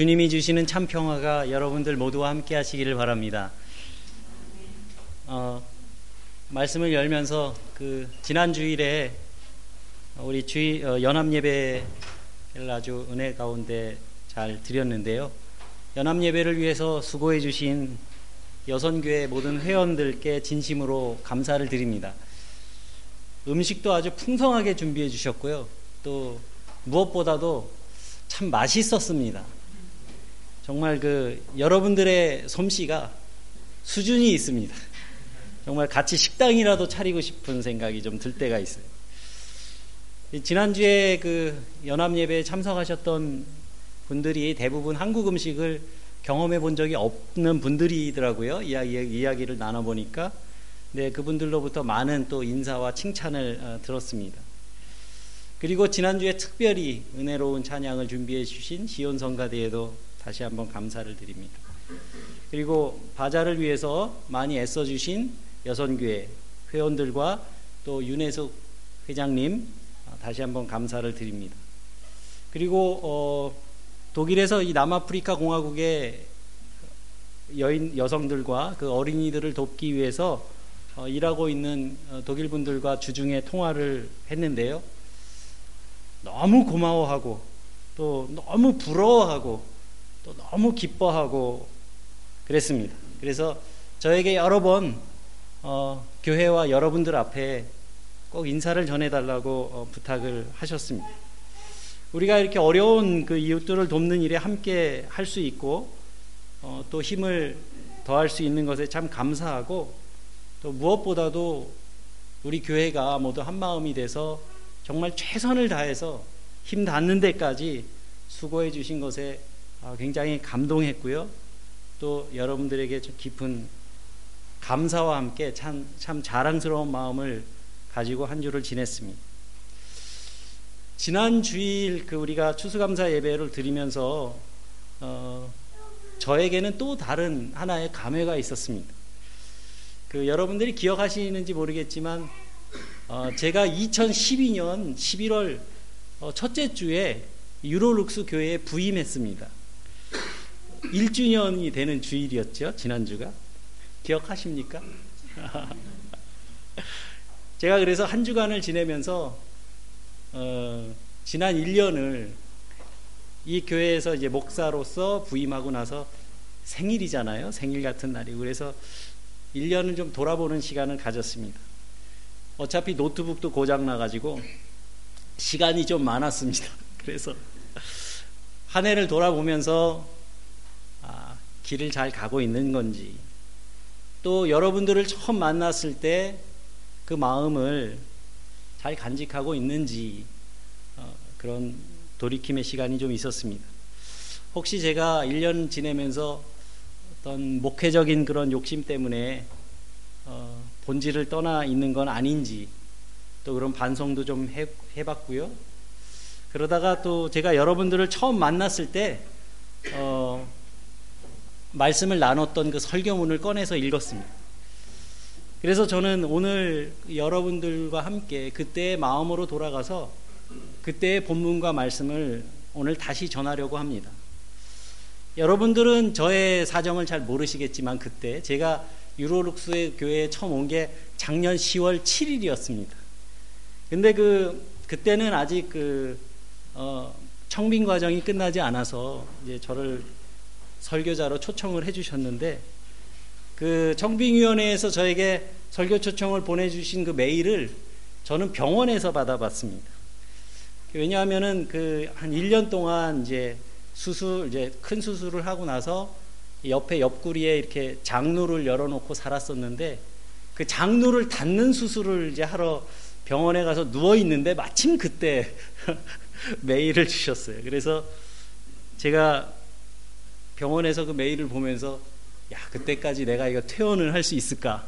주님이 주시는 참 평화가 여러분들 모두와 함께 하시기를 바랍니다. 어, 말씀을 열면서 그 지난 주일에 우리 주의 어, 연합 예배를 아주 은혜 가운데 잘 드렸는데요. 연합 예배를 위해서 수고해 주신 여선교회 모든 회원들께 진심으로 감사를 드립니다. 음식도 아주 풍성하게 준비해 주셨고요. 또 무엇보다도 참 맛있었습니다. 정말 그 여러분들의 솜씨가 수준이 있습니다. 정말 같이 식당이라도 차리고 싶은 생각이 좀 들 때가 있어요. 지난주에 그 연합 예배에 참석하셨던 분들이 대부분 한국 음식을 경험해 본 적이 없는 분들이더라고요. 이야기, 이야기를 나눠보니까. 네, 그분들로부터 많은 또 인사와 칭찬을 어, 들었습니다. 그리고 지난주에 특별히 은혜로운 찬양을 준비해 주신 시온 성가대에도 다시 한번 감사를 드립니다. 그리고 바자를 위해서 많이 애써 주신 여선교회 회원들과 또 윤혜숙 회장님 어, 다시 한번 감사를 드립니다. 그리고 어, 독일에서 이 남아프리카 공화국의 여인 여성들과 그 어린이들을 돕기 위해서 어, 일하고 있는 어, 독일 분들과 주중에 통화를 했는데요. 너무 고마워하고 또 너무 부러워하고 또 너무 기뻐하고 그랬습니다. 그래서 저에게 여러 번 어, 교회와 여러분들 앞에 꼭 인사를 전해달라고 어, 부탁을 하셨습니다. 우리가 이렇게 어려운 그 이웃들을 돕는 일에 함께 할 수 있고 어, 또 힘을 더할 수 있는 것에 참 감사하고 또 무엇보다도 우리 교회가 모두 한 마음이 돼서 정말 최선을 다해서 힘 닿는 데까지 수고해 주신 것에 아, 굉장히 감동했고요. 또 여러분들에게 깊은 감사와 함께 참, 참 자랑스러운 마음을 가지고 한 주를 지냈습니다. 지난 주일 그 우리가 추수감사 예배를 드리면서 어, 저에게는 또 다른 하나의 감회가 있었습니다. 그 여러분들이 기억하시는지 모르겠지만 어, 제가 2012년 11월 어, 첫째 주에 유로룩스 교회에 부임했습니다. 1주년이 되는 주일이었죠. 지난주가. 기억하십니까? 제가 그래서 한 주간을 지내면서 어, 지난 1년을 이 교회에서 이제 목사로서 부임하고 나서 생일이잖아요. 생일 같은 날이고 그래서 1년을 좀 돌아보는 시간을 가졌습니다. 어차피 노트북도 고장 나 가지고 시간이 좀 많았습니다. 그래서 한 해를 돌아보면서 아, 길을 잘 가고 있는 건지 또 여러분들을 처음 만났을 때 그 마음을 잘 간직하고 있는지 어, 그런 돌이킴의 시간이 좀 있었습니다. 혹시 제가 1년 지내면서 어떤 목회적인 그런 욕심 때문에 어, 본질을 떠나 있는 건 아닌지 또 그런 반성도 좀 해, 해봤고요. 그러다가 또 제가 여러분들을 처음 만났을 때 어, 말씀을 나눴던 그 설교문을 꺼내서 읽었습니다. 그래서 저는 오늘 여러분들과 함께 그때의 마음으로 돌아가서 그때의 본문과 말씀을 오늘 다시 전하려고 합니다. 여러분들은 저의 사정을 잘 모르시겠지만 그때 제가 유로룩스의 교회에 처음 온 게 작년 10월 7일이었습니다. 근데 그 그때는 아직 그 어, 청빙 과정이 끝나지 않아서 이제 저를 설교자로 초청을 해주셨는데 그 청빙위원회에서 저에게 설교 초청을 보내주신 그 메일을 저는 병원에서 받아봤습니다. 왜냐하면은 그 한 1년 동안 이제 수술, 이제 큰 수술을 하고 나서 옆에 옆구리에 이렇게 장루를 열어놓고 살았었는데 그 장루를 닫는 수술을 이제 하러 병원에 가서 누워 있는데 마침 그때 메일을 주셨어요. 그래서 제가 병원에서 그 메일을 보면서 야 그때까지 내가 이거 퇴원을 할 수 있을까?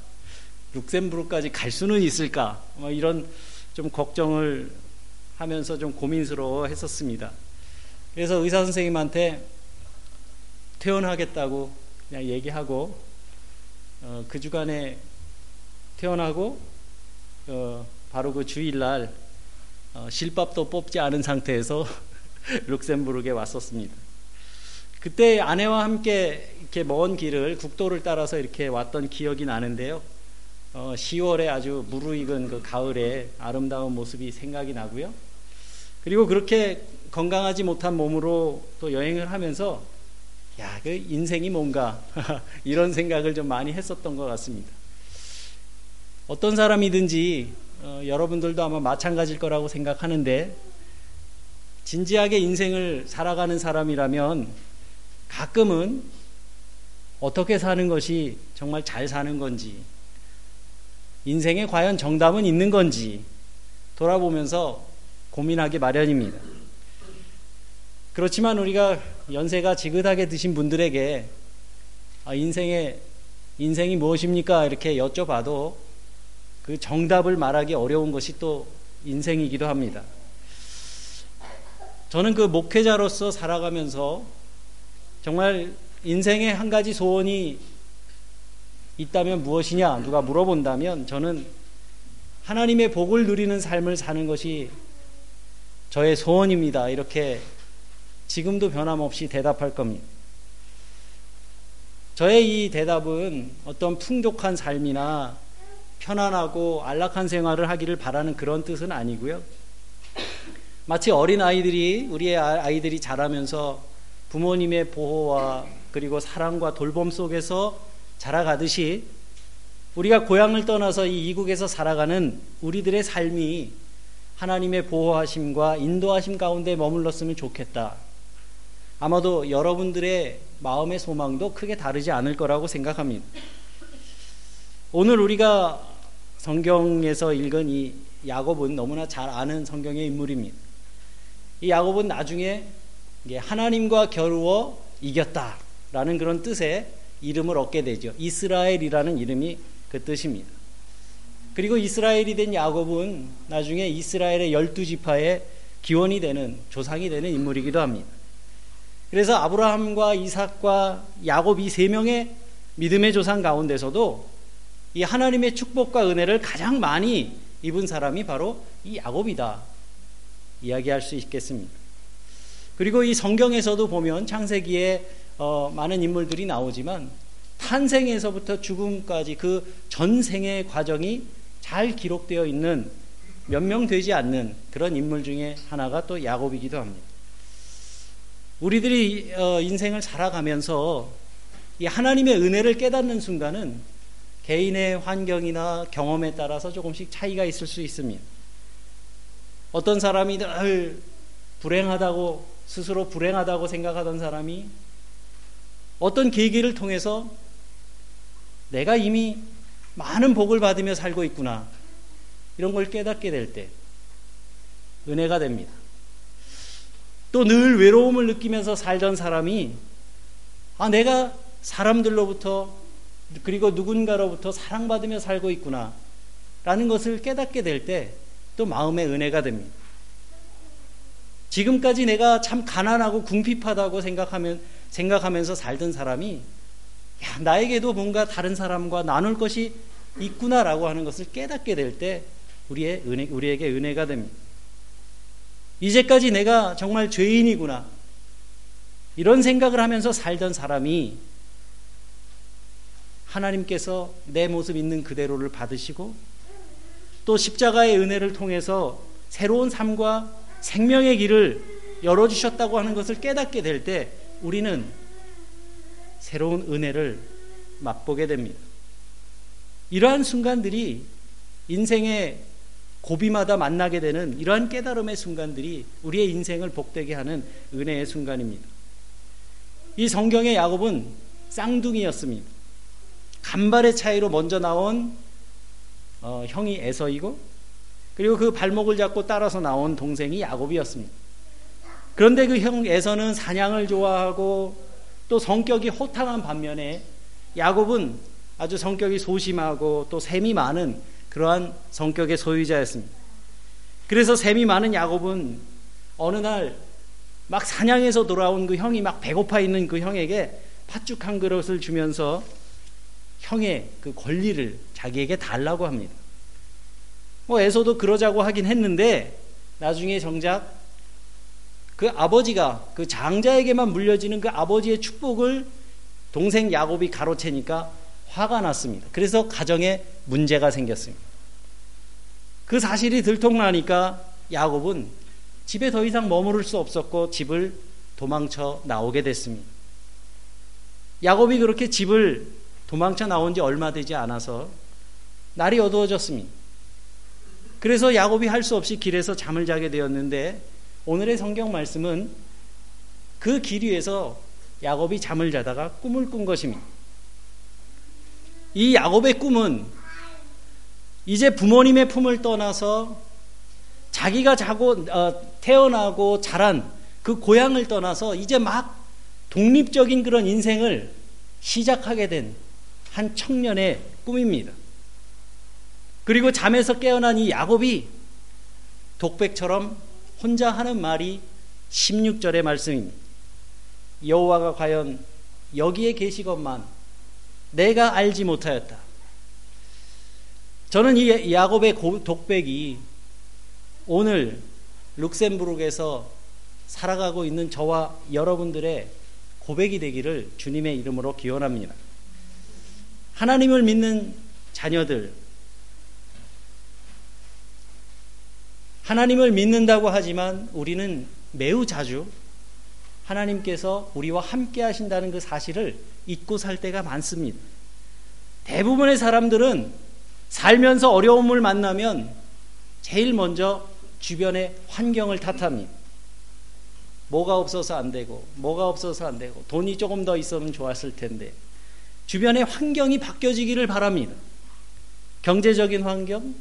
룩셈부르까지 갈 수는 있을까? 뭐 이런 좀 걱정을 하면서 좀 고민스러워 했었습니다. 그래서 의사 선생님한테 퇴원하겠다고 그냥 얘기하고 어, 그 주간에 퇴원하고 어, 바로 그 주일날 어, 실밥도 뽑지 않은 상태에서 룩셈부르크에 왔었습니다. 그때 아내와 함께 이렇게 먼 길을 국도를 따라서 이렇게 왔던 기억이 나는데요. 어, 10월에 아주 무르익은 그 가을의 아름다운 모습이 생각이 나고요. 그리고 그렇게 건강하지 못한 몸으로 또 여행을 하면서 야, 그 인생이 뭔가 이런 생각을 좀 많이 했었던 것 같습니다. 어떤 사람이든지 어, 여러분들도 아마 마찬가지일 거라고 생각하는데 진지하게 인생을 살아가는 사람이라면 가끔은 어떻게 사는 것이 정말 잘 사는 건지 인생에 과연 정답은 있는 건지 돌아보면서 고민하기 마련입니다. 그렇지만 우리가 연세가 지긋하게 드신 분들에게 아, 인생의 인생이 무엇입니까? 이렇게 여쭤봐도 그 정답을 말하기 어려운 것이 또 인생이기도 합니다. 저는 그 목회자로서 살아가면서 정말 인생의 한 가지 소원이 있다면 무엇이냐 누가 물어본다면 저는 하나님의 복을 누리는 삶을 사는 것이 저의 소원입니다. 이렇게 지금도 변함없이 대답할 겁니다. 저의 이 대답은 어떤 풍족한 삶이나 편안하고 안락한 생활을 하기를 바라는 그런 뜻은 아니고요. 마치 어린 아이들이 우리의 아, 아이들이 자라면서 부모님의 보호와 그리고 사랑과 돌봄 속에서 자라가듯이 우리가 고향을 떠나서 이 이국에서 살아가는 우리들의 삶이 하나님의 보호하심과 인도하심 가운데 머물렀으면 좋겠다. 아마도 여러분들의 마음의 소망도 크게 다르지 않을 거라고 생각합니다. 오늘 우리가 성경에서 읽은 이 야곱은 너무나 잘 아는 성경의 인물입니다. 이 야곱은 나중에 하나님과 겨루어 이겼다라는 그런 뜻의 이름을 얻게 되죠. 이스라엘이라는 이름이 그 뜻입니다. 그리고 이스라엘이 된 야곱은 나중에 이스라엘의 열두 지파의 기원이 되는 조상이 되는 인물이기도 합니다. 그래서 아브라함과 이삭과 야곱 이 세 명의 믿음의 조상 가운데서도 이 하나님의 축복과 은혜를 가장 많이 입은 사람이 바로 이 야곱이다. 이야기할 수 있겠습니다. 그리고 이 성경에서도 보면 창세기에 어, 많은 인물들이 나오지만 탄생에서부터 죽음까지 그 전생의 과정이 잘 기록되어 있는 몇 명 되지 않는 그런 인물 중에 하나가 또 야곱이기도 합니다. 우리들이 어, 인생을 살아가면서 이 하나님의 은혜를 깨닫는 순간은 개인의 환경이나 경험에 따라서 조금씩 차이가 있을 수 있습니다. 어떤 사람이 늘 불행하다고 스스로 불행하다고 생각하던 사람이 어떤 계기를 통해서 내가 이미 많은 복을 받으며 살고 있구나. 이런 걸 깨닫게 될 때 은혜가 됩니다. 또 늘 외로움을 느끼면서 살던 사람이 아, 내가 사람들로부터 그리고 누군가로부터 사랑받으며 살고 있구나. 라는 것을 깨닫게 될 때 또 마음의 은혜가 됩니다. 지금까지 내가 참 가난하고 궁핍하다고 생각하면, 생각하면서 살던 사람이 야, 나에게도 뭔가 다른 사람과 나눌 것이 있구나라고 하는 것을 깨닫게 될 때 우리의 은혜, 우리에게 은혜가 됩니다. 이제까지 내가 정말 죄인이구나. 이런 생각을 하면서 살던 사람이 하나님께서 내 모습 있는 그대로를 받으시고 또 십자가의 은혜를 통해서 새로운 삶과 생명의 길을 열어주셨다고 하는 것을 깨닫게 될 때 우리는 새로운 은혜를 맛보게 됩니다. 이러한 순간들이 인생의 고비마다 만나게 되는 이러한 깨달음의 순간들이 우리의 인생을 복되게 하는 은혜의 순간입니다. 이 성경의 야곱은 쌍둥이였습니다. 간발의 차이로 먼저 나온 어, 형이 에서이고 그리고 그 발목을 잡고 따라서 나온 동생이 야곱이었습니다. 그런데 그 형 에서는 사냥을 좋아하고 또 성격이 호탕한 반면에 야곱은 아주 성격이 소심하고 또 셈이 많은 그러한 성격의 소유자였습니다. 그래서 셈이 많은 야곱은 어느 날 막 사냥해서 돌아온 그 형이 막 배고파 있는 그 형에게 팥죽 한 그릇을 주면서 형의 그 권리를 자기에게 달라고 합니다. 뭐 에서도 그러자고 하긴 했는데 나중에 정작 그 아버지가 그 장자에게만 물려지는 그 아버지의 축복을 동생 야곱이 가로채니까 화가 났습니다. 그래서 가정에 문제가 생겼습니다. 그 사실이 들통나니까 야곱은 집에 더 이상 머무를 수 없었고 집을 도망쳐 나오게 됐습니다. 야곱이 그렇게 집을 도망쳐 나온 지 얼마 되지 않아서 날이 어두워졌습니다. 그래서 야곱이 할 수 없이 길에서 잠을 자게 되었는데 오늘의 성경 말씀은 그 길 위에서 야곱이 잠을 자다가 꿈을 꾼 것입니다. 이 야곱의 꿈은 이제 부모님의 품을 떠나서 자기가 자고 어, 태어나고 자란 그 고향을 떠나서 이제 막 독립적인 그런 인생을 시작하게 된 한 청년의 꿈입니다. 그리고 잠에서 깨어난 이 야곱이 독백처럼 혼자 하는 말이 16절의 말씀입니다. 여호와가 과연 여기에 계시건만 내가 알지 못하였다. 저는 이 야곱의 독백이 오늘 룩셈부르크에서 살아가고 있는 저와 여러분들의 고백이 되기를 주님의 이름으로 기원합니다. 하나님을 믿는 자녀들, 하나님을 믿는다고 하지만 우리는 매우 자주 하나님께서 우리와 함께 하신다는 그 사실을 잊고 살 때가 많습니다. 대부분의 사람들은 살면서 어려움을 만나면 제일 먼저 주변의 환경을 탓합니다. 뭐가 없어서 안 되고, 뭐가 없어서 안 되고, 돈이 조금 더 있으면 좋았을 텐데, 주변의 환경이 바뀌어지기를 바랍니다. 경제적인 환경,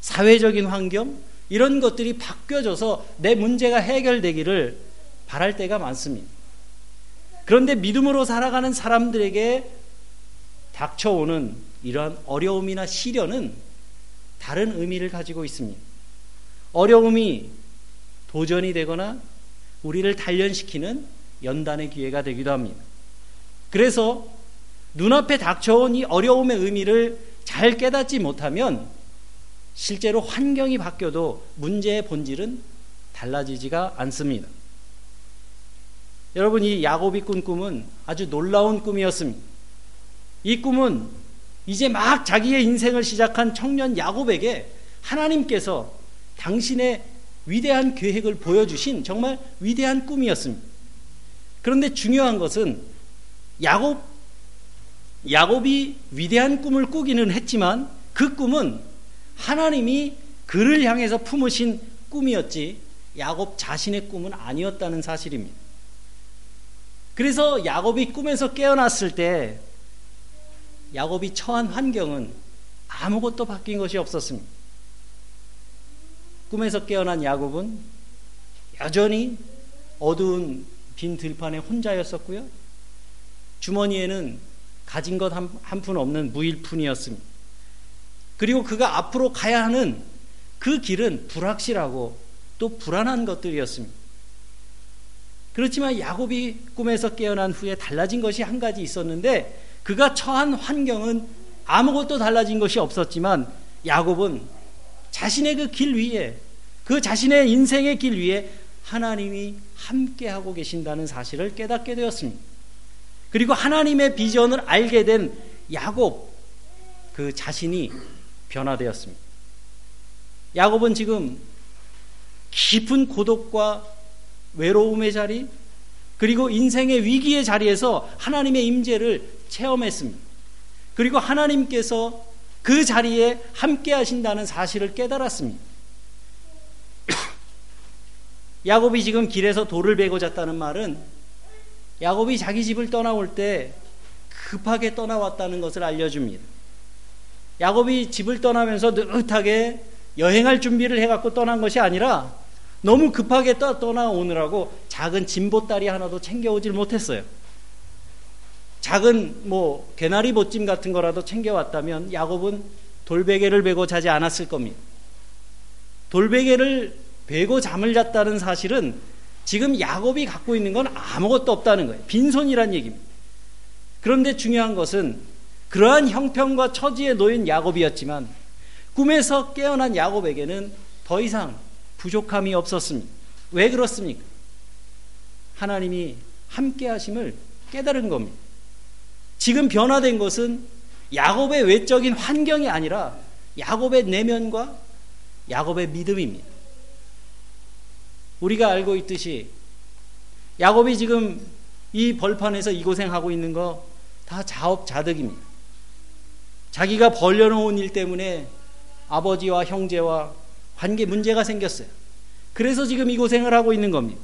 사회적인 환경, 이런 것들이 바뀌어져서 내 문제가 해결되기를 바랄 때가 많습니다. 그런데 믿음으로 살아가는 사람들에게 닥쳐오는 이러한 어려움이나 시련은 다른 의미를 가지고 있습니다. 어려움이 도전이 되거나 우리를 단련시키는 연단의 기회가 되기도 합니다. 그래서 눈앞에 닥쳐온 이 어려움의 의미를 잘 깨닫지 못하면 실제로 환경이 바뀌어도 문제의 본질은 달라지지가 않습니다. 여러분, 이 야곱이 꾼 꿈은 아주 놀라운 꿈이었습니다. 이 꿈은 이제 막 자기의 인생을 시작한 청년 야곱에게 하나님께서 당신의 위대한 계획을 보여주신 정말 위대한 꿈이었습니다. 그런데 중요한 것은 야곱, 야곱이 위대한 꿈을 꾸기는 했지만 그 꿈은 하나님이 그를 향해서 품으신 꿈이었지 야곱 자신의 꿈은 아니었다는 사실입니다. 그래서 야곱이 꿈에서 깨어났을 때 야곱이 처한 환경은 아무것도 바뀐 것이 없었습니다. 꿈에서 깨어난 야곱은 여전히 어두운 빈 들판에 혼자였었고요. 주머니에는 가진 것 한 푼 없는 무일푼이었습니다. 그리고 그가 앞으로 가야 하는 그 길은 불확실하고 또 불안한 것들이었습니다. 그렇지만 야곱이 꿈에서 깨어난 후에 달라진 것이 한 가지 있었는데 그가 처한 환경은 아무것도 달라진 것이 없었지만 야곱은 자신의 그 길 위에 그 자신의 인생의 길 위에 하나님이 함께하고 계신다는 사실을 깨닫게 되었습니다. 그리고 하나님의 비전을 알게 된 야곱 그 자신이 변화되었습니다. 야곱은 지금 깊은 고독과 외로움의 자리 그리고 인생의 위기의 자리에서 하나님의 임재를 체험했습니다. 그리고 하나님께서 그 자리에 함께 하신다는 사실을 깨달았습니다. 야곱이 지금 길에서 돌을 베고 잤다는 말은 야곱이 자기 집을 떠나올 때 급하게 떠나왔다는 것을 알려줍니다. 야곱이 집을 떠나면서 느긋하게 여행할 준비를 해갖고 떠난 것이 아니라 너무 급하게 떠, 떠나오느라고 작은 진보다리 하나도 챙겨오질 못했어요. 작은 뭐 개나리 보찜 같은 거라도 챙겨왔다면 야곱은 돌베개를 베고 자지 않았을 겁니다. 돌베개를 베고 잠을 잤다는 사실은 지금 야곱이 갖고 있는 건 아무것도 없다는 거예요. 빈손이란 얘기입니다. 그런데 중요한 것은 그러한 형편과 처지에 놓인 야곱이었지만 꿈에서 깨어난 야곱에게는 더 이상 부족함이 없었습니다. 왜 그렇습니까? 하나님이 함께 하심을 깨달은 겁니다. 지금 변화된 것은 야곱의 외적인 환경이 아니라 야곱의 내면과 야곱의 믿음입니다. 우리가 알고 있듯이 야곱이 지금 이 벌판에서 이 고생하고 있는 거 다 자업자득입니다. 자기가 벌려놓은 일 때문에 아버지와 형제와 관계 문제가 생겼어요. 그래서 지금 이 고생을 하고 있는 겁니다.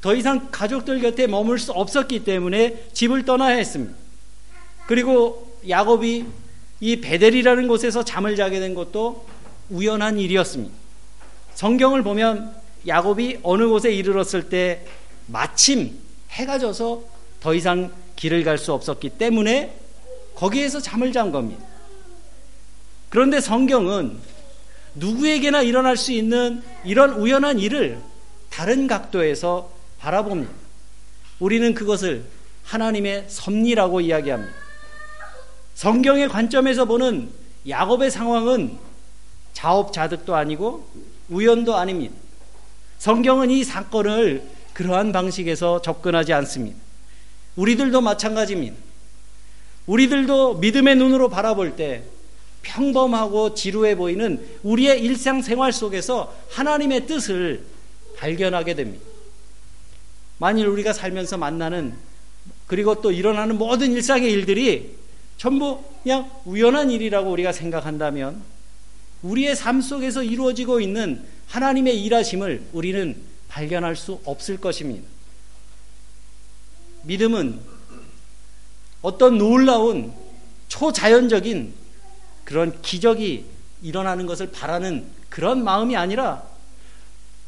더 이상 가족들 곁에 머물 수 없었기 때문에 집을 떠나야 했습니다. 그리고 야곱이 이 베델이라는 곳에서 잠을 자게 된 것도 우연한 일이었습니다. 성경을 보면 야곱이 어느 곳에 이르렀을 때 마침 해가 져서 더 이상 길을 갈 수 없었기 때문에 거기에서 잠을 잔 겁니다. 그런데 성경은 누구에게나 일어날 수 있는 이런 우연한 일을 다른 각도에서 바라봅니다. 우리는 그것을 하나님의 섭리라고 이야기합니다. 성경의 관점에서 보는 야곱의 상황은 자업자득도 아니고 우연도 아닙니다. 성경은 이 사건을 그러한 방식에서 접근하지 않습니다. 우리들도 마찬가지입니다. 우리들도 믿음의 눈으로 바라볼 때 평범하고 지루해 보이는 우리의 일상생활 속에서 하나님의 뜻을 발견하게 됩니다. 만일 우리가 살면서 만나는 그리고 또 일어나는 모든 일상의 일들이 전부 그냥 우연한 일이라고 우리가 생각한다면 우리의 삶 속에서 이루어지고 있는 하나님의 일하심을 우리는 발견할 수 없을 것입니다. 믿음은 어떤 놀라운 초자연적인 그런 기적이 일어나는 것을 바라는 그런 마음이 아니라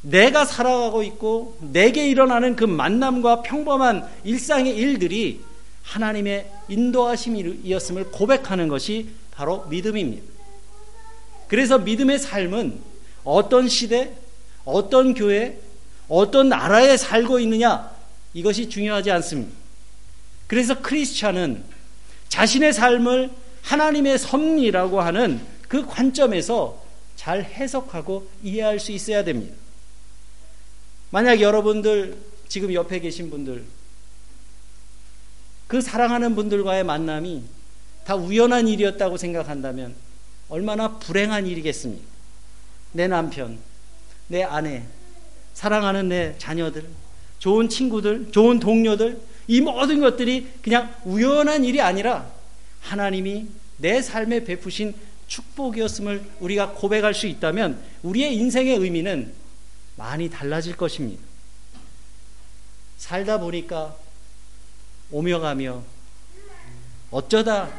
내가 살아가고 있고 내게 일어나는 그 만남과 평범한 일상의 일들이 하나님의 인도하심이었음을 고백하는 것이 바로 믿음입니다. 그래서 믿음의 삶은 어떤 시대, 어떤 교회, 어떤 나라에 살고 있느냐 이것이 중요하지 않습니다. 그래서 크리스찬은 자신의 삶을 하나님의 섭리라고 하는 그 관점에서 잘 해석하고 이해할 수 있어야 됩니다. 만약 여러분들 지금 옆에 계신 분들 그 사랑하는 분들과의 만남이 다 우연한 일이었다고 생각한다면 얼마나 불행한 일이겠습니까? 내 남편, 내 아내, 사랑하는 내 자녀들, 좋은 친구들, 좋은 동료들, 이 모든 것들이 그냥 우연한 일이 아니라 하나님이 내 삶에 베푸신 축복이었음을 우리가 고백할 수 있다면 우리의 인생의 의미는 많이 달라질 것입니다. 살다 보니까 오며 가며 어쩌다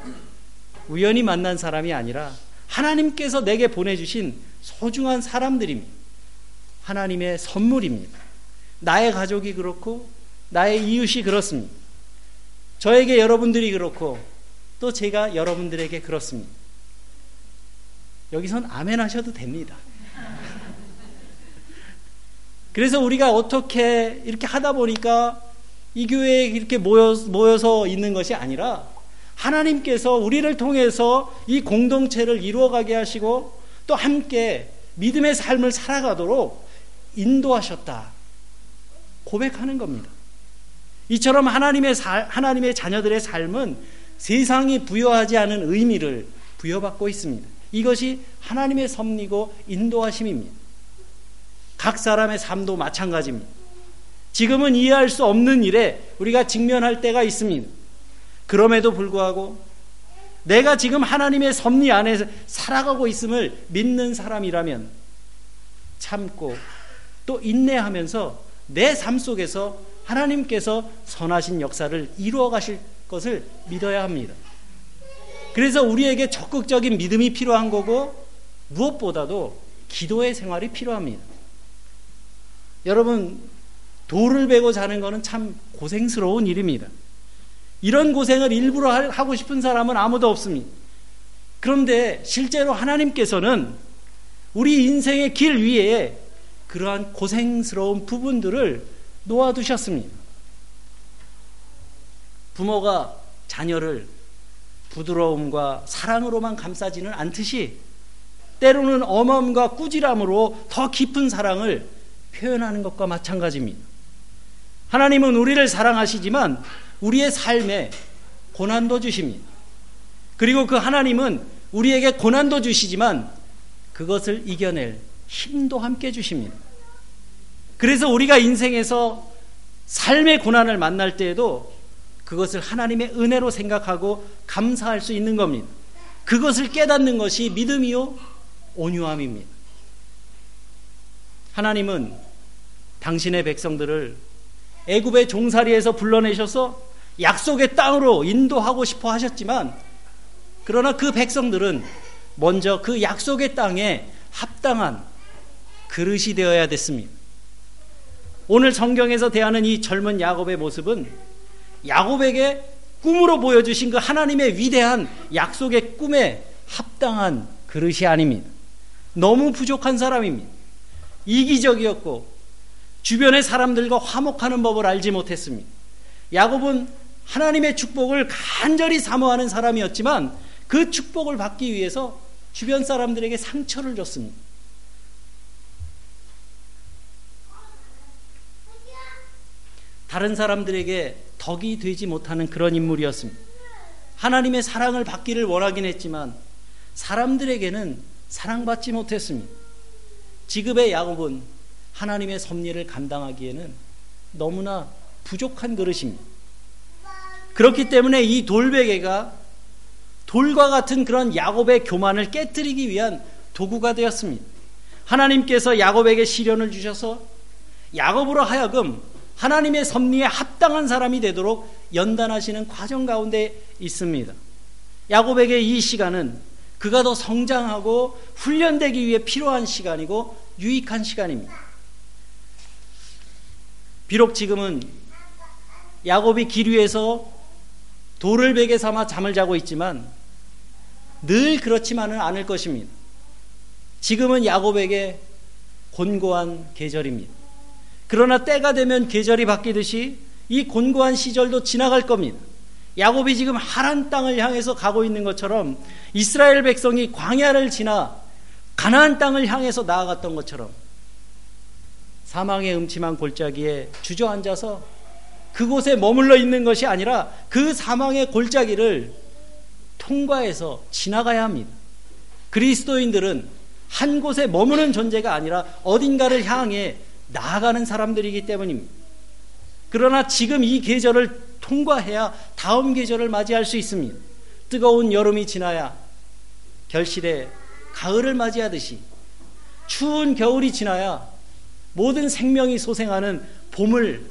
우연히 만난 사람이 아니라 하나님께서 내게 보내주신 소중한 사람들입니다. 하나님의 선물입니다. 나의 가족이 그렇고 나의 이웃이 그렇습니다. 저에게 여러분들이 그렇고 또 제가 여러분들에게 그렇습니다. 여기선 아멘 하셔도 됩니다. 그래서 우리가 어떻게 이렇게 하다 보니까 이 교회에 이렇게 모여, 모여서 있는 것이 아니라 하나님께서 우리를 통해서 이 공동체를 이루어가게 하시고 또 함께 믿음의 삶을 살아가도록 인도하셨다. 고백하는 겁니다. 이처럼 하나님의, 사, 하나님의 자녀들의 삶은 세상이 부여하지 않은 의미를 부여받고 있습니다. 이것이 하나님의 섭리고 인도하심입니다. 각 사람의 삶도 마찬가지입니다. 지금은 이해할 수 없는 일에 우리가 직면할 때가 있습니다. 그럼에도 불구하고 내가 지금 하나님의 섭리 안에서 살아가고 있음을 믿는 사람이라면 참고 또 인내하면서 내 삶 속에서 하나님께서 선하신 역사를 이루어 가실 것을 믿어야 합니다. 그래서 우리에게 적극적인 믿음이 필요한 거고 무엇보다도 기도의 생활이 필요합니다. 여러분 돌을 베고 자는 것은 참 고생스러운 일입니다. 이런 고생을 일부러 하고 싶은 사람은 아무도 없습니다. 그런데 실제로 하나님께서는 우리 인생의 길 위에 그러한 고생스러운 부분들을 놓아두셨습니다. 부모가 자녀를 부드러움과 사랑으로만 감싸지는 않듯이 때로는 엄함과 꾸지람으로 더 깊은 사랑을 표현하는 것과 마찬가지입니다. 하나님은 우리를 사랑하시지만 우리의 삶에 고난도 주십니다. 그리고 그 하나님은 우리에게 고난도 주시지만 그것을 이겨낼 힘도 함께 주십니다. 그래서 우리가 인생에서 삶의 고난을 만날 때에도 그것을 하나님의 은혜로 생각하고 감사할 수 있는 겁니다. 그것을 깨닫는 것이 믿음이요 온유함입니다. 하나님은 당신의 백성들을 애굽의 종살이에서 불러내셔서 약속의 땅으로 인도하고 싶어 하셨지만 그러나 그 백성들은 먼저 그 약속의 땅에 합당한 그릇이 되어야 됐습니다. 오늘 성경에서 대하는 이 젊은 야곱의 모습은 야곱에게 꿈으로 보여주신 그 하나님의 위대한 약속의 꿈에 합당한 그릇이 아닙니다. 너무 부족한 사람입니다. 이기적이었고 주변의 사람들과 화목하는 법을 알지 못했습니다. 야곱은 하나님의 축복을 간절히 사모하는 사람이었지만 그 축복을 받기 위해서 주변 사람들에게 상처를 줬습니다. 다른 사람들에게 덕이 되지 못하는 그런 인물이었습니다. 하나님의 사랑을 받기를 원하긴 했지만 사람들에게는 사랑받지 못했습니다. 지급의 야곱은 하나님의 섭리를 감당하기에는 너무나 부족한 그릇입니다. 그렇기 때문에 이 돌베개가 돌과 같은 그런 야곱의 교만을 깨뜨리기 위한 도구가 되었습니다. 하나님께서 야곱에게 시련을 주셔서 야곱으로 하여금 하나님의 섭리에 합당한 사람이 되도록 연단하시는 과정 가운데 있습니다. 야곱에게 이 시간은 그가 더 성장하고 훈련되기 위해 필요한 시간이고 유익한 시간입니다. 비록 지금은 야곱이 길 위에서 돌을 베개 삼아 잠을 자고 있지만 늘 그렇지만은 않을 것입니다. 지금은 야곱에게 곤고한 계절입니다. 그러나 때가 되면 계절이 바뀌듯이 이 곤고한 시절도 지나갈 겁니다. 야곱이 지금 하란 땅을 향해서 가고 있는 것처럼 이스라엘 백성이 광야를 지나 가나안 땅을 향해서 나아갔던 것처럼 사망의 음침한 골짜기에 주저앉아서 그곳에 머물러 있는 것이 아니라 그 사망의 골짜기를 통과해서 지나가야 합니다. 그리스도인들은 한 곳에 머무는 존재가 아니라 어딘가를 향해 나아가는 사람들이기 때문입니다. 그러나 지금 이 계절을 통과해야 다음 계절을 맞이할 수 있습니다. 뜨거운 여름이 지나야 결실에 가을을 맞이하듯이 추운 겨울이 지나야 모든 생명이 소생하는 봄을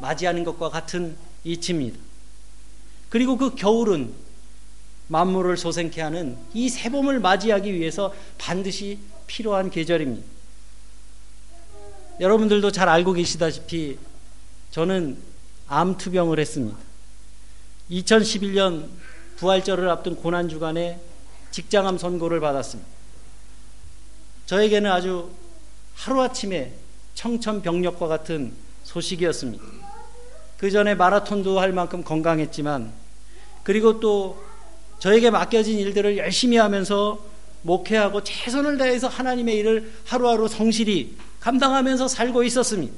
맞이하는 것과 같은 이치입니다. 그리고 그 겨울은 만물을 소생케 하는 이 새봄을 맞이하기 위해서 반드시 필요한 계절입니다. 여러분들도 잘 알고 계시다시피 저는 암 투병을 했습니다. 2011년 부활절을 앞둔 고난 주간에 직장암 선고를 받았습니다. 저에게는 아주 하루아침에 청천벽력과 같은 소식이었습니다. 그 전에 마라톤도 할 만큼 건강했지만 그리고 또 저에게 맡겨진 일들을 열심히 하면서 목회하고 최선을 다해서 하나님의 일을 하루하루 성실히 감당하면서 살고 있었습니다.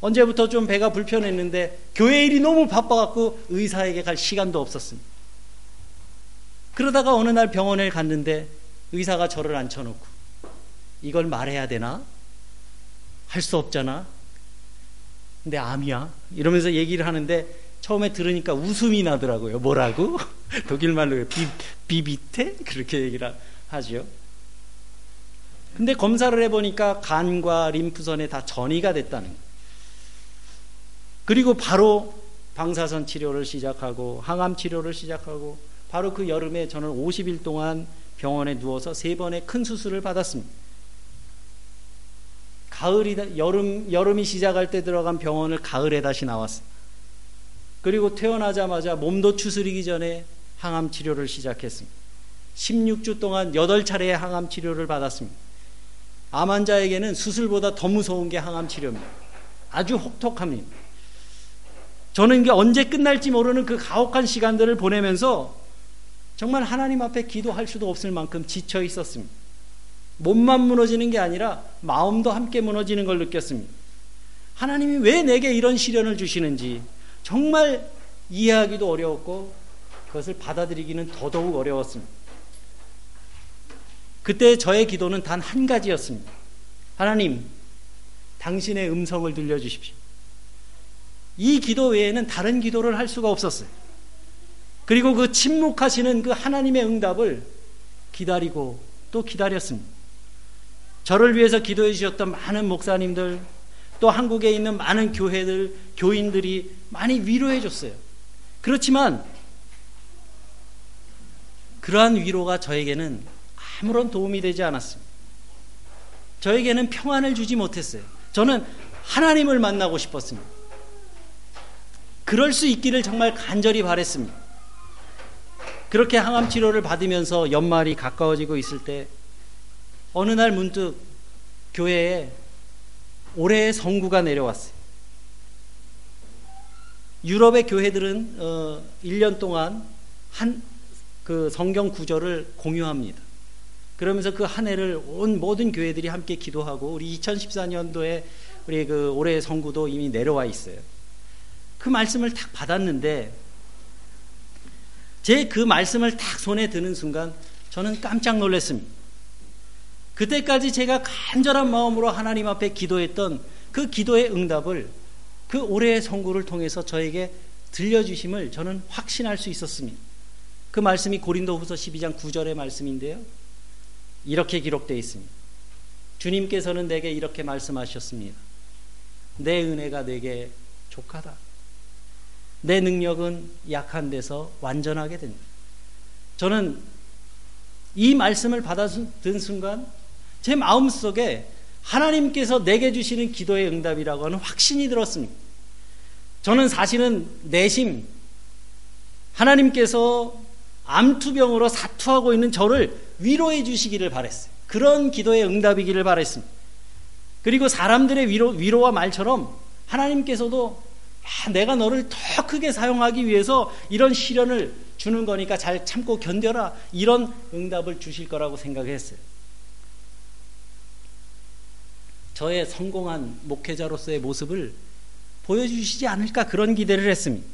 언제부터 좀 배가 불편했는데 교회 일이 너무 바빠갖고 의사에게 갈 시간도 없었습니다. 그러다가 어느 날 병원에 갔는데 의사가 저를 앉혀놓고 이걸 말해야 되나? 할 수 없잖아. 근데 암이야. 이러면서 얘기를 하는데 처음에 들으니까 웃음이 나더라고요. 뭐라고? 독일말로 비, 비비테? 그렇게 얘기를 하죠. 근데 검사를 해보니까 간과 림프선에 다 전이가 됐다는 거예요. 그리고 바로 방사선 치료를 시작하고 항암 치료를 시작하고 바로 그 여름에 저는 50일 동안 병원에 누워서 세 번의 큰 수술을 받았습니다. 가을이 여름 여름이 시작할 때 들어간 병원을 가을에 다시 나왔어요. 그리고 퇴원하자마자 몸도 추스리기 전에 항암 치료를 시작했습니다. 16주 동안 8차례의 항암 치료를 받았습니다. 암 환자에게는 수술보다 더 무서운 게 항암 치료입니다. 아주 혹독합니다. 저는 이게 언제 끝날지 모르는 그 가혹한 시간들을 보내면서 정말 하나님 앞에 기도할 수도 없을 만큼 지쳐 있었습니다. 몸만 무너지는 게 아니라 마음도 함께 무너지는 걸 느꼈습니다. 하나님이 왜 내게 이런 시련을 주시는지 정말 이해하기도 어려웠고 그것을 받아들이기는 더더욱 어려웠습니다. 그때 저의 기도는 단 한 가지였습니다. 하나님, 당신의 음성을 들려주십시오. 이 기도 외에는 다른 기도를 할 수가 없었어요. 그리고 그 침묵하시는 그 하나님의 응답을 기다리고 또 기다렸습니다. 저를 위해서 기도해 주셨던 많은 목사님들, 또 한국에 있는 많은 교회들, 교인들이 많이 위로해 줬어요. 그렇지만 그러한 위로가 저에게는 아무런 도움이 되지 않았습니다. 저에게는 평안을 주지 못했어요. 저는 하나님을 만나고 싶었습니다. 그럴 수 있기를 정말 간절히 바랬습니다. 그렇게 항암 치료를 받으면서 연말이 가까워지고 있을 때 어느 날 문득 교회에 올해의 성구가 내려왔어요. 유럽의 교회들은 어, 1년 동안 한 그 성경 구절을 공유합니다. 그러면서 그 한 해를 온 모든 교회들이 함께 기도하고 우리 2014년도에 우리 그 올해의 성구도 이미 내려와 있어요. 그 말씀을 딱 받았는데 제 그 말씀을 딱 손에 드는 순간 저는 깜짝 놀랐습니다. 그때까지 제가 간절한 마음으로 하나님 앞에 기도했던 그 기도의 응답을 그 올해의 성구를 통해서 저에게 들려주심을 저는 확신할 수 있었습니다. 그 말씀이 고린도 후서 12장 9절의 말씀인데요. 이렇게 기록되어 있습니다. 주님께서는 내게 이렇게 말씀하셨습니다. 내 은혜가 내게 족하다. 내 능력은 약한 데서 완전하게 된다. 저는 이 말씀을 받아든 순간 제 마음 속에 하나님께서 내게 주시는 기도의 응답이라고 하는 확신이 들었습니다. 저는 사실은 내심 하나님께서 암투병으로 사투하고 있는 저를 위로해 주시기를 바랬어요. 그런 기도의 응답이기를 바랬습니다. 그리고 사람들의 위로, 위로와 말처럼 하나님께서도 야, 내가 너를 더 크게 사용하기 위해서 이런 시련을 주는 거니까 잘 참고 견뎌라. 이런 응답을 주실 거라고 생각했어요. 저의 성공한 목회자로서의 모습을 보여주시지 않을까 그런 기대를 했습니다.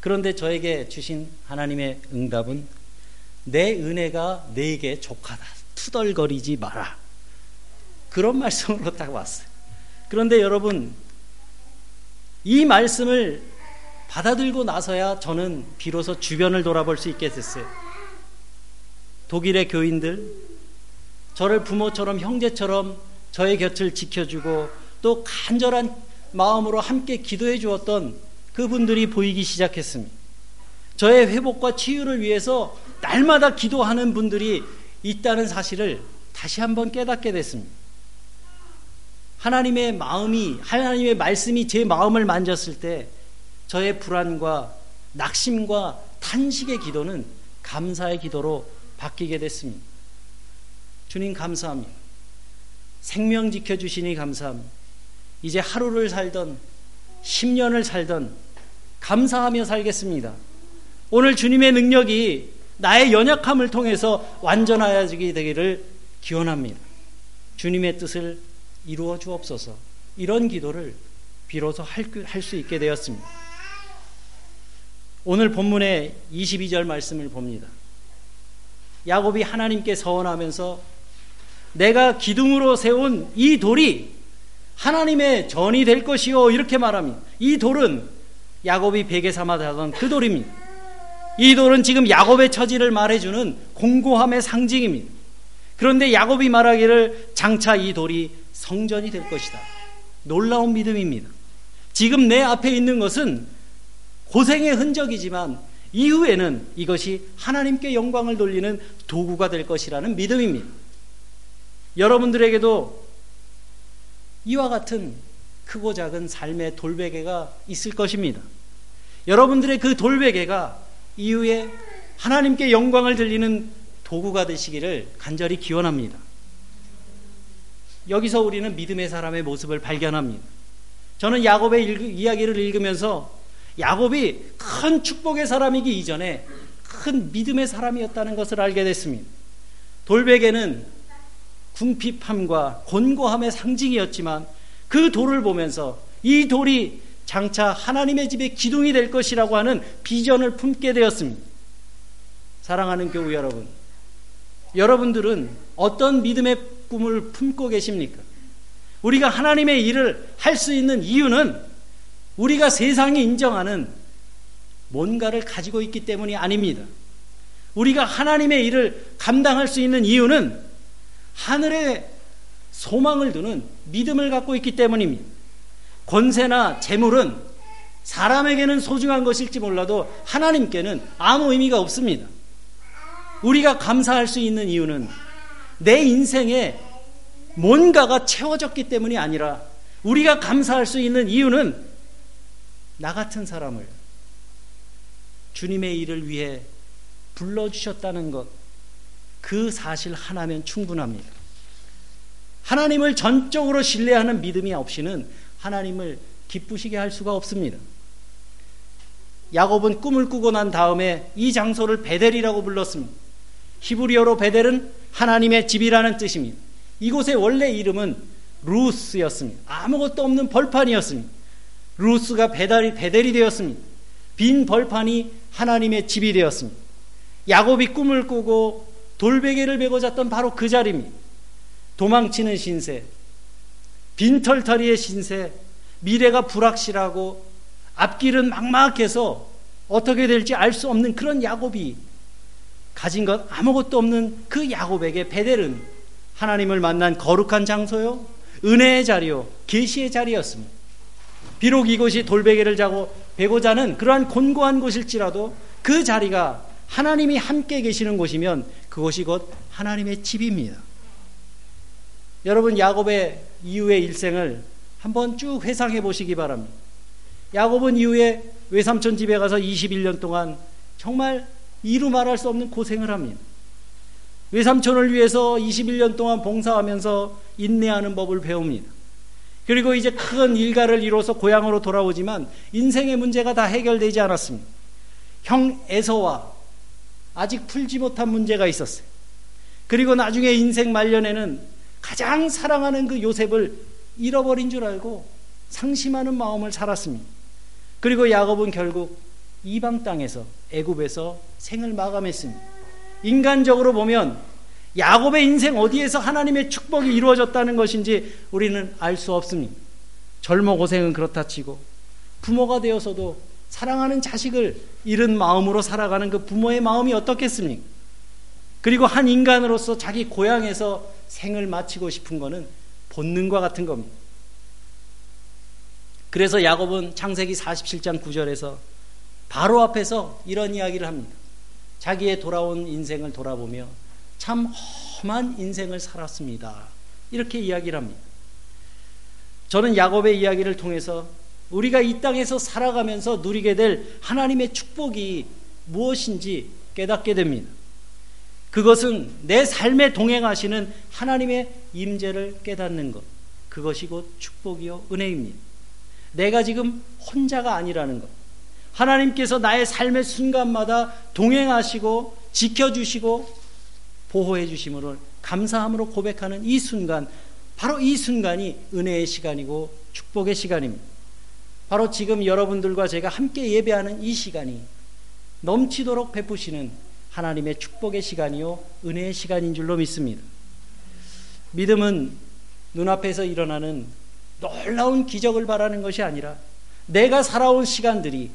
그런데 저에게 주신 하나님의 응답은 내 은혜가 내게 족하다. 투덜거리지 마라. 그런 말씀으로 딱 왔어요. 그런데 여러분, 이 말씀을 받아들고 나서야 저는 비로소 주변을 돌아볼 수 있게 됐어요. 독일의 교인들, 저를 부모처럼 형제처럼 저의 곁을 지켜주고 또 간절한 마음으로 함께 기도해 주었던 그분들이 보이기 시작했습니다. 저의 회복과 치유를 위해서 날마다 기도하는 분들이 있다는 사실을 다시 한번 깨닫게 됐습니다. 하나님의 마음이, 하나님의 말씀이 제 마음을 만졌을 때 저의 불안과 낙심과 탄식의 기도는 감사의 기도로 바뀌게 됐습니다. 주님 감사합니다. 생명 지켜주시니 감사합니다. 이제 하루를 살던 10년을 살던 감사하며 살겠습니다. 오늘 주님의 능력이 나의 연약함을 통해서 완전하여지게 되기를 기원합니다. 주님의 뜻을 이루어 주옵소서. 이런 기도를 비로소 할 수 있게 되었습니다. 오늘 본문의 22절 말씀을 봅니다. 야곱이 하나님께 서원하면서 내가 기둥으로 세운 이 돌이 하나님의 전이 될 것이요 이렇게 말합니다. 이 돌은 야곱이 베개 삼아 다던 그 돌입니다. 이 돌은 지금 야곱의 처지를 말해주는 공고함의 상징입니다. 그런데 야곱이 말하기를 장차 이 돌이 성전이 될 것이다. 놀라운 믿음입니다. 지금 내 앞에 있는 것은 고생의 흔적이지만 이후에는 이것이 하나님께 영광을 돌리는 도구가 될 것이라는 믿음입니다. 여러분들에게도 이와 같은 크고 작은 삶의 돌베개가 있을 것입니다. 여러분들의 그 돌베개가 이후에 하나님께 영광을 들리는 도구가 되시기를 간절히 기원합니다. 여기서 우리는 믿음의 사람의 모습을 발견합니다. 저는 야곱의 읽, 이야기를 읽으면서 야곱이 큰 축복의 사람이기 이전에 큰 믿음의 사람이었다는 것을 알게 됐습니다. 돌베개는 궁핍함과 곤고함의 상징이었지만 그 돌을 보면서 이 돌이 장차 하나님의 집의 기둥이 될 것이라고 하는 비전을 품게 되었습니다. 사랑하는 교우 여러분, 여러분들은 어떤 믿음의 꿈을 품고 계십니까? 우리가 하나님의 일을 할 수 있는 이유는 우리가 세상이 인정하는 뭔가를 가지고 있기 때문이 아닙니다. 우리가 하나님의 일을 감당할 수 있는 이유는 하늘에 소망을 두는 믿음을 갖고 있기 때문입니다. 권세나 재물은 사람에게는 소중한 것일지 몰라도 하나님께는 아무 의미가 없습니다. 우리가 감사할 수 있는 이유는 내 인생에 뭔가가 채워졌기 때문이 아니라 우리가 감사할 수 있는 이유는 나 같은 사람을 주님의 일을 위해 불러주셨다는 것, 그 사실 하나면 충분합니다. 하나님을 전적으로 신뢰하는 믿음이 없이는 하나님을 기쁘시게 할 수가 없습니다. 야곱은 꿈을 꾸고 난 다음에 이 장소를 베델이라고 불렀습니다. 히브리어로 베델은 하나님의 집이라는 뜻입니다. 이곳의 원래 이름은 루스였습니다. 아무것도 없는 벌판이었습니다. 루스가 배달이 베델이 되었습니다. 빈 벌판이 하나님의 집이 되었습니다. 야곱이 꿈을 꾸고 돌베개를 베고 잤던 바로 그 자리입니다. 도망치는 신세, 빈털터리의 신세, 미래가 불확실하고 앞길은 막막해서 어떻게 될지 알 수 없는 그런 야곱이 가진 것 아무것도 없는 그 야곱에게 베델은 하나님을 만난 거룩한 장소요, 은혜의 자리요, 계시의 자리였습니다. 비록 이곳이 돌베개를 자고 베고 자는 그러한 곤고한 곳일지라도 그 자리가 하나님이 함께 계시는 곳이면 그곳이 곧 하나님의 집입니다. 여러분 야곱의 이후의 일생을 한번 쭉 회상해 보시기 바랍니다. 야곱은 이후에 외삼촌 집에 가서 21년 동안 정말 이루 말할 수 없는 고생을 합니다. 외삼촌을 위해서 21년 동안 봉사하면서 인내하는 법을 배웁니다. 그리고 이제 큰 일가를 이뤄서 고향으로 돌아오지만 인생의 문제가 다 해결되지 않았습니다. 형 에서와 아직 풀지 못한 문제가 있었어요. 그리고 나중에 인생 말년에는 가장 사랑하는 그 요셉을 잃어버린 줄 알고 상심하는 마음을 살았습니다. 그리고 야곱은 결국 이방 땅에서 애굽에서 생을 마감했습니다. 인간적으로 보면 야곱의 인생 어디에서 하나님의 축복이 이루어졌다는 것인지 우리는 알 수 없습니다. 젊어 고생은 그렇다 치고 부모가 되어서도 사랑하는 자식을 잃은 마음으로 살아가는 그 부모의 마음이 어떻겠습니까? 그리고 한 인간으로서 자기 고향에서 생을 마치고 싶은 것은 본능과 같은 겁니다. 그래서 야곱은 창세기 47장 9절에서 바로 앞에서 이런 이야기를 합니다. 자기의 돌아온 인생을 돌아보며 참 험한 인생을 살았습니다. 이렇게 이야기를 합니다. 저는 야곱의 이야기를 통해서 우리가 이 땅에서 살아가면서 누리게 될 하나님의 축복이 무엇인지 깨닫게 됩니다. 그것은 내 삶에 동행하시는 하나님의 임재를 깨닫는 것. 그것이 곧 축복이요 은혜입니다. 내가 지금 혼자가 아니라는 것. 하나님께서 나의 삶의 순간마다 동행하시고 지켜주시고 보호해 주심으로 감사함으로 고백하는 이 순간, 바로 이 순간이 은혜의 시간이고 축복의 시간입니다. 바로 지금 여러분들과 제가 함께 예배하는 이 시간이 넘치도록 베푸시는 하나님의 축복의 시간이요, 은혜의 시간인 줄로 믿습니다. 믿음은 눈앞에서 일어나는 놀라운 기적을 바라는 것이 아니라 내가 살아온 시간들이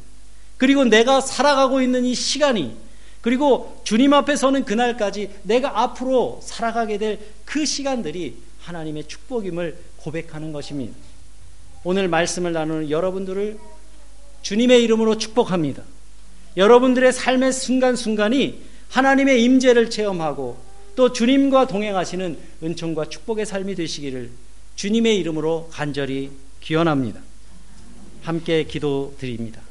그리고 내가 살아가고 있는 이 시간이 그리고 주님 앞에 서는 그날까지 내가 앞으로 살아가게 될 그 시간들이 하나님의 축복임을 고백하는 것입니다. 오늘 말씀을 나누는 여러분들을 주님의 이름으로 축복합니다. 여러분들의 삶의 순간순간이 하나님의 임재를 체험하고 또 주님과 동행하시는 은총과 축복의 삶이 되시기를 주님의 이름으로 간절히 기원합니다. 함께 기도드립니다.